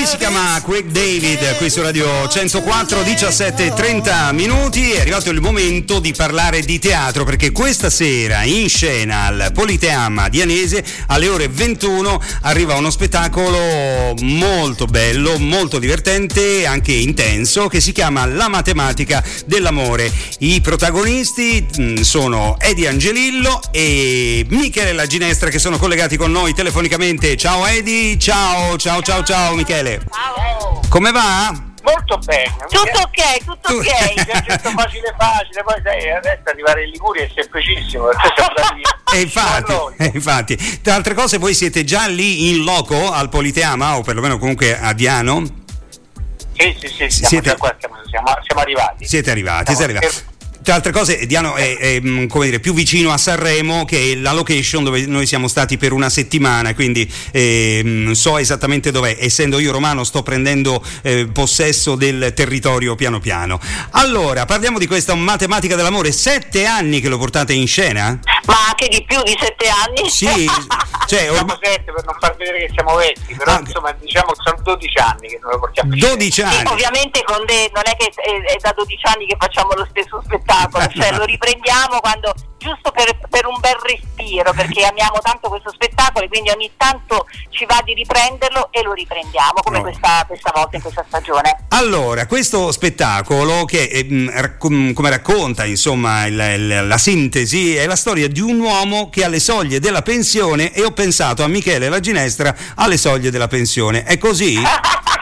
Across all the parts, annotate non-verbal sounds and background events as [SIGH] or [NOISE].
Lui si chiama Craig David, qui su Radio 104, 17 30 minuti. È arrivato il momento di parlare di teatro perché questa sera in scena al Politeama di Anese alle ore 21 arriva uno spettacolo molto bello, molto divertente anche intenso che si chiama La matematica dell'amore. I protagonisti mm, sono Edi Angelillo e Michele La Ginestra che sono collegati con noi telefonicamente. Ciao Edi, ciao, ciao, ciao, ciao Michele. Ciao. Come va? Molto bene. Tutto ok, tutto ok. [LAUGHS] Facile facile, poi sai, adesso arrivare in Liguria è semplicissimo, perché siamo andati E infatti, e infatti, tra altre cose voi siete già lì in loco al Politeama o perlomeno comunque a Diano? Sì, sì, sì, siamo, Siete- qua, siamo, siamo- siamo arrivati. Siete arrivati, Siamo- siete arrivati. Tra altre cose, Diano è, è, mm, dire, più vicino a Sanremo, che è la location dove noi siamo stati per una settimana, quindi ehm, so esattamente dov'è. Essendo io romano, sto prendendo eh, possesso del territorio piano piano. Allora, parliamo di questa matematica dell'amore. Sette anni che lo portate in scena? Ma anche di più di sette anni? Sì, cioè [LAUGHS] Siamo ormai sette per non far vedere che siamo vecchi, però Ah, insomma diciamo che sono 12 anni che noi lo portiamo. in scena. 12 Sì, anni. ovviamente con De non è che è, è da 12 anni che facciamo lo stesso spettacolo, [LAUGHS] cioè lo riprendiamo quando giusto per, per un bel respiro, perché amiamo tanto questo spettacolo e quindi ogni tanto ci va di riprenderlo e lo riprendiamo, come No. questa, questa volta in questa stagione. Allora, questo spettacolo che eh, mh, raccom- come racconta insomma il- il- la sintesi è la storia di un uomo che ha le soglie della pensione e ho pensato a Michele La Ginestra alle soglie della pensione. È così? [LAUGHS]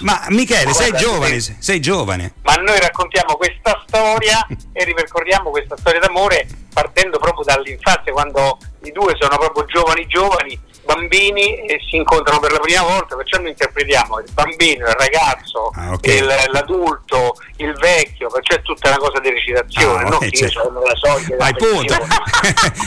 Ma Michele, sei giovane, sei giovane. Ma noi raccontiamo questa storia [LAUGHS] e ripercorriamo questa storia d'amore partendo proprio dall'infanzia, quando i due sono proprio giovani giovani, bambini e si incontrano per la prima volta, perciò noi interpretiamo il bambino, il ragazzo, Ah, ok. il- l'adulto, il vecchio, perciò è tutta una cosa di recitazione, Ah, non ok, che io certo. sono la soglia Vai, punto. [LAUGHS]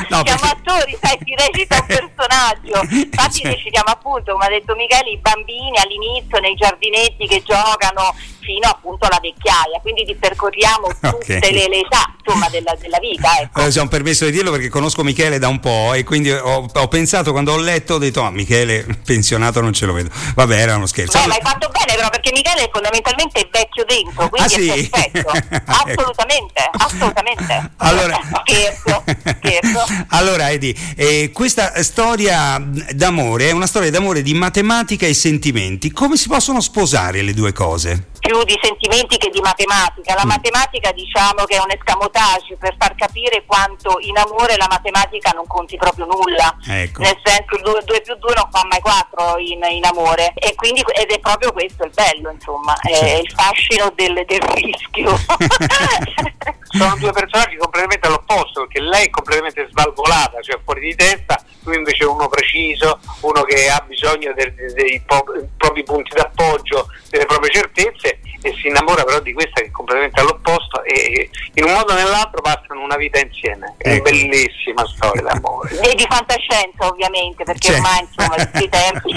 No, Siamo perché- attori, sai, si recita un personaggio. [LAUGHS] Infatti Cioè. recitiamo appunto, come ha detto Michele, i bambini all'inizio nei giardinetti che giocano fino appunto alla vecchiaia, quindi ripercorriamo [LAUGHS] tutte Ok. le, le età insomma, della, della vita. Ecco. Eh, ho permesso di dirlo perché conosco Michele da un po' e quindi ho, ho pensato quando ho letto, ho detto, ah, Michele pensionato non ce lo vedo. Vabbè, era uno scherzo. Beh, ma hai fatto bene però perché Michele fondamentalmente è vecchio dentro, quindi [LAUGHS] Ah, sì? è perfetto. Assolutamente, assolutamente. Allora, [LAUGHS] scherzo, scherzo. allora Edi, eh, questa storia d'amore è una storia d'amore di matematica e sentimenti. Come si possono sposare le due cose? Più di sentimenti che di matematica. La Mm. matematica diciamo che è un escamotage per far capire quanto in amore la matematica non conti proprio nulla. Ecco. Nel senso 2 più 2 non fa mai 4 in, in amore e quindi ed è proprio questo il bello insomma, è Certo. il fascino del, del rischio. [LAUGHS] [LAUGHS] sono due personaggi completamente all'opposto lei è completamente svalvolata, cioè fuori di testa, lui invece è uno preciso, uno che ha bisogno del- dei, dei propri punti d'appoggio, delle proprie certezze e si innamora però di questa che è completamente all'opposto e in un modo o nell'altro passano una vita insieme. È Ecco. una bellissima storia d'amore. e di fantascienza ovviamente perché Cioè. ormai insomma [LAUGHS] questi tempi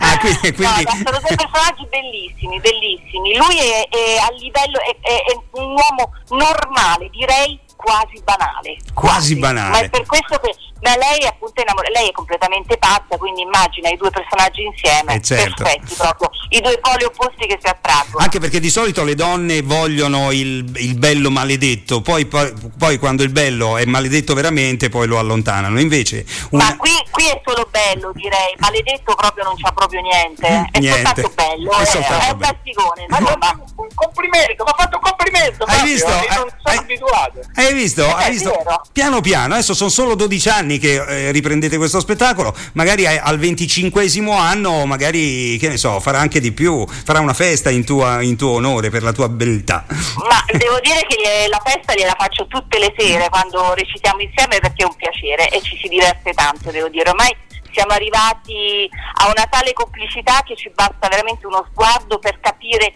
Ah, quindi- quindi- no, sono due personaggi bellissimi bellissimi lui è, è a livello è, è- è un uomo normale direi quasi banale Quasi banale. ma è per questo che ma lei è appunto innamorata lei è completamente pazza quindi immagina i due personaggi insieme Eh, certo. perfetti proprio i due poli opposti che si attraggono Anche perché di solito le donne vogliono il, il bello maledetto, poi, poi, poi quando il bello è maledetto veramente poi lo allontanano. Invece una... Ma qui, qui è solo bello, direi. Maledetto proprio non c'ha proprio niente. È Niente. soltanto bello. È eh, soltanto è un bello. bastigone. Ma insomma. non- un complimento, mi ha fatto un complimento, Hai Fabio, visto? eh, non sono hai- abituato. Hai visto? Eh, Hai visto? Piano piano, adesso sono solo 12 anni che eh, riprendete questo spettacolo, magari al 25 anno, magari, che ne so, farà anche di più, farà una festa in, tua- in tuo onore per la tua beltà. Ma devo dire che la festa gliela faccio tutte le sere quando recitiamo insieme perché è un piacere e ci si diverte tanto, devo dire. Ormai siamo arrivati a una tale complicità che ci basta veramente uno sguardo per capire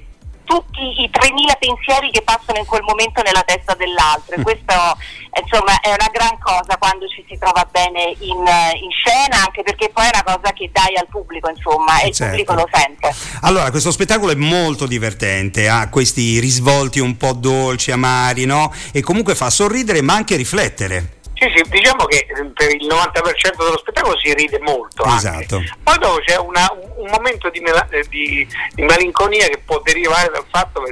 tutti i 3000 pensieri che passano in quel momento nella testa dell'altro e questo eh, insomma è una gran cosa quando ci si trova bene in, in scena anche perché poi è una cosa che dai al pubblico insomma e il Certo. pubblico lo sente Allora, questo spettacolo è molto divertente, ha questi risvolti un po' dolci, amari, no? E comunque fa sorridere ma anche riflettere. Sì, sì, diciamo che eh, per il 90% dello spettacolo si ride molto. Esatto. Anche. Poi dopo c'è una, un momento di, mela, eh, di, di, malinconia che può derivare dal fatto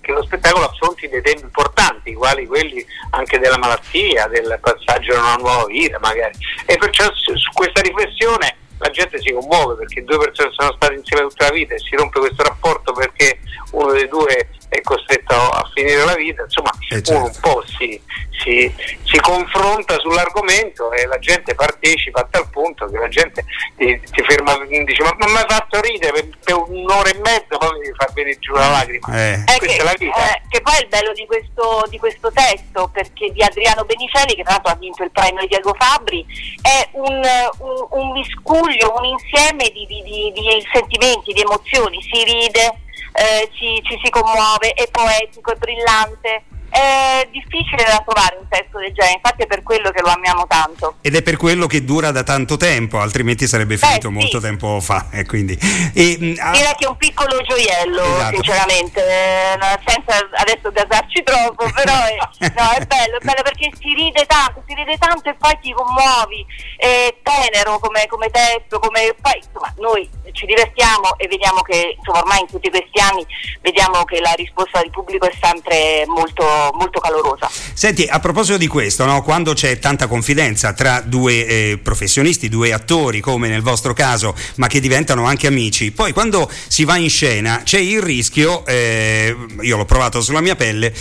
che lo spettacolo affronti dei temi importanti, quali quelli anche della malattia, del passaggio a una nuova vita magari. E perciò su questa riflessione la gente si commuove perché due persone sono state insieme tutta la vita e si rompe questo rapporto perché uno dei due è costretto a finire la vita, insomma eh certo. uno un po' si, si, si, confronta sull'argomento e la gente partecipa a tal punto che la gente ti, ti ferma e dice ma non mi hai fatto ridere per, per, un'ora e mezza far venire giù la lacrima. Eh. Questa che, è la vita. Eh, che poi è il bello di questo, di questo, testo perché di Adriano Benicelli che tra l'altro ha vinto il premio di Diego Fabri è un, un, un miscuglio, un insieme di, di, di, di sentimenti, di emozioni, si ride eh, ci, ci si commuove, è poetico, è brillante è difficile da trovare un testo del genere, infatti è per quello che lo amiamo tanto. Ed è per quello che dura da tanto tempo, altrimenti sarebbe finito Beh, molto tempo fa. [LAUGHS] E quindi, e, mm, ah, Direi che è un piccolo gioiello, esatto. sinceramente, eh, senza adesso gasarci troppo, però è, [LAUGHS] no, è, bello, è bello perché si ride tanto, si ride tanto e poi ti commuovi, è tenero come, come testo, come, poi insomma noi ci divertiamo e vediamo che insomma, ormai in tutti questi anni vediamo che la risposta del pubblico è sempre molto molto calorosa. Senti, a proposito di questo, no? quando c'è tanta confidenza tra due eh, professionisti, due attori come nel vostro caso, ma che diventano anche amici, poi quando si va in scena c'è il rischio, eh, io l'ho provato sulla mia pelle,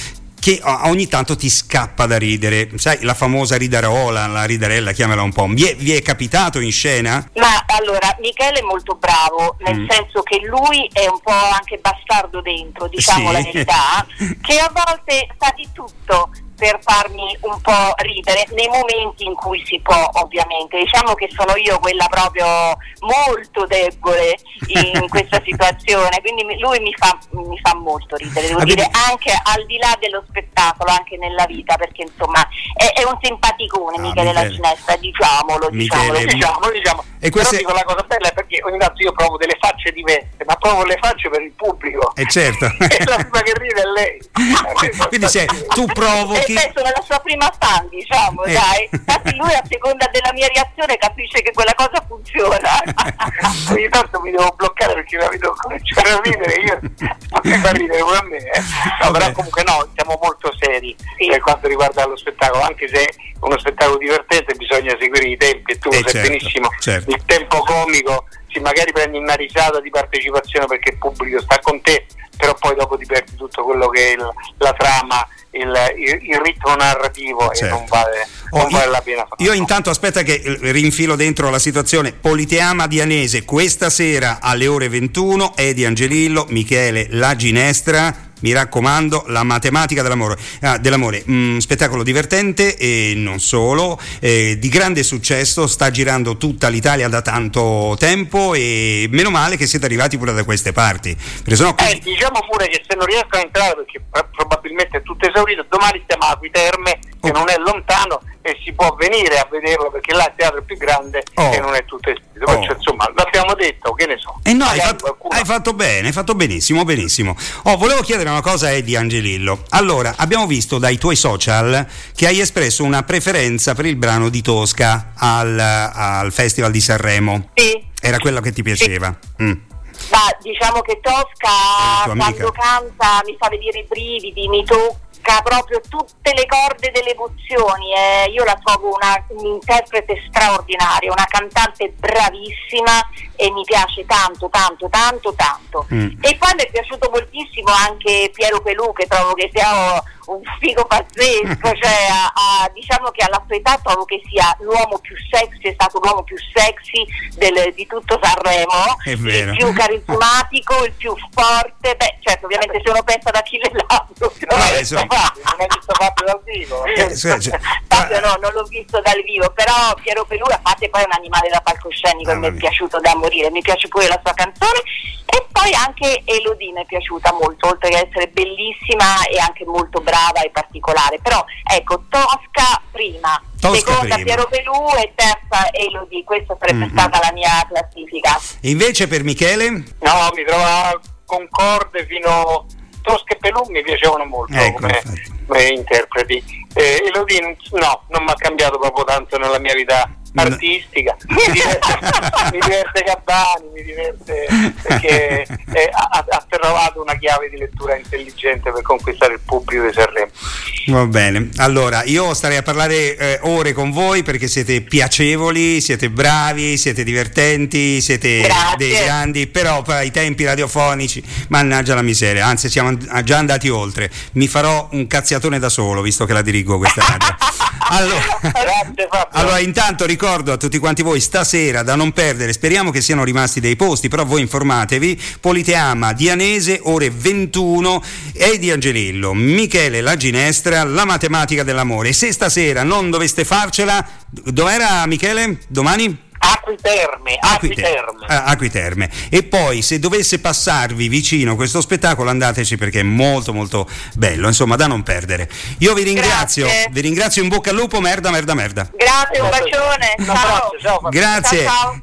che ogni tanto ti scappa da ridere, sai, la famosa ridarola, la ridarella, chiamala un po'. Vi è, vi è capitato in scena? Ma allora, Michele è molto bravo, nel mm. senso che lui è un po' anche bastardo dentro, diciamo sì. la verità, [LAUGHS] che a volte sa di tutto per farmi un po' ridere nei momenti in cui si può ovviamente. Diciamo che sono io quella proprio molto debole in [LAUGHS] questa situazione quindi lui mi fa, mi fa molto ridere devo dire anche al di là dello spettacolo anche nella vita perché insomma è, è un simpaticone ah, Michele, Michele. la Ginestra diciamolo diciamolo Michele, diciamo, diciamo. E però dico la cosa bella è ogni tanto io provo delle facce diverse ma provo le facce per il pubblico e eh certo [LAUGHS] e la prima che ride è lei [LAUGHS] quindi se tu provochi chi... E sono la sua prima fan, diciamo, eh. dai. Infatti lui a seconda della mia reazione capisce che quella cosa funziona. [LAUGHS] Ogni tanto mi devo bloccare perché la vedo cominciare a ridere, io non mi fa ridere pure a me. Eh. No, però comunque no, seri sì. per quanto riguarda lo spettacolo, anche se uno spettacolo divertente bisogna seguire i tempi e tu eh lo sai certo, benissimo. Certo. Il tempo comico, sì, magari prendi una risata di partecipazione perché il pubblico sta con te, però poi dopo ti perdi tutto quello che è il, la trama il, il, il ritmo narrativo certo. e non vale, oh, non vale la pena farlo. Io intanto aspetta che rinfilo dentro la situazione. Politeama di Anese questa sera alle ore 21, Edi Angelillo, Michele La Ginestra mi raccomando, la matematica dell'amore. Ah, dell'amore. Mm, spettacolo divertente e non solo, eh, di grande successo, sta girando tutta l'Italia da tanto tempo e meno male che siete arrivati pure da queste parti. Sennò... Eh, diciamo pure che se non riesco a entrare perché probabilmente è tutto esaurito, domani stiamo a Terme che non è lontano e si può venire a vederlo perché là il teatro è più grande oh. e non è tutto esplito. Oh. Cioè, insomma, l'abbiamo detto, che ne so. Eh no, hai fatto, hai fatto, bene, hai fatto benissimo, benissimo. Oh, volevo chiedere una cosa a Eddie Angelillo. Allora, abbiamo visto dai tuoi social che hai espresso una preferenza per il brano di Tosca al, al Festival di Sanremo. Sì. Era quello che ti piaceva? Sì. Mm. Ma diciamo che Tosca quando canta mi fa venire i brividi, mi tocca tocca proprio tutte le corde delle emozioni. Eh. Io la trovo una, un'interprete straordinaria, una cantante bravissima e mi piace tanto, tanto, tanto, tanto. Mm. E poi mi è piaciuto moltissimo anche Piero Pelù, che trovo che sia un figo pazzesco, [LAUGHS] cioè a, a, diciamo che alla sua età trovo che sia l'uomo più sexy, è stato l'uomo più sexy del, di tutto Sanremo, il più carismatico, il più forte, beh certo ovviamente se uno pensa da Achille Lauro, non hai visto Fabio dal vivo? Eh, [LAUGHS] Fabio no, non l'ho visto dal vivo, però Piero Pelù a parte poi è un animale da palcoscenico, ah, mi è piaciuto da morire, mi piace pure la sua canzone. E poi anche Elodie mi è piaciuta molto, oltre che essere bellissima e anche molto brava e particolare. Però ecco, Tosca prima, Tosca seconda prima. Piero Pelù e terza Elodie, questa sarebbe mm-hmm. stata la mia classifica. E invece per Michele? No, mi trova concorde fino Tosca e Pelù mi piacevano molto. Ecco, come, eh, interpreti. Eh, Elodie no, non mi ha cambiato proprio tanto nella mia vita artistica, [LAUGHS] mi diverte, mi diverte Gabbani, mi diverte perché eh, ha, ha, trovato una chiave di lettura intelligente per conquistare il pubblico di Sanremo. Va bene, allora io starei a parlare eh, ore con voi perché siete piacevoli, siete bravi, siete divertenti, siete Grazie. dei grandi, però ai tempi radiofonici, mannaggia la miseria, anzi siamo già andati oltre, mi farò un cazziatone da solo visto che la dirigo questa radio. [LAUGHS] Allora, allora intanto ricordo ricordo a tutti quanti voi stasera da non perdere, speriamo che siano rimasti dei posti, però voi informatevi, Politeama, Dianese, ore 21, Edi Angelillo, Michele La Ginestra, la matematica dell'amore. Se stasera non doveste farcela, dov'era Michele? Domani? Acquiterme, Acquiterme. Acquiterme. E poi se dovesse passarvi vicino questo spettacolo andateci perché è molto molto bello, insomma da non perdere. Io vi ringrazio, Grazie. vi ringrazio in bocca al lupo, merda, merda, merda. Grazie, un bacione. Un Ciao. abbraccio, ciao. Grazie. Ciao, ciao.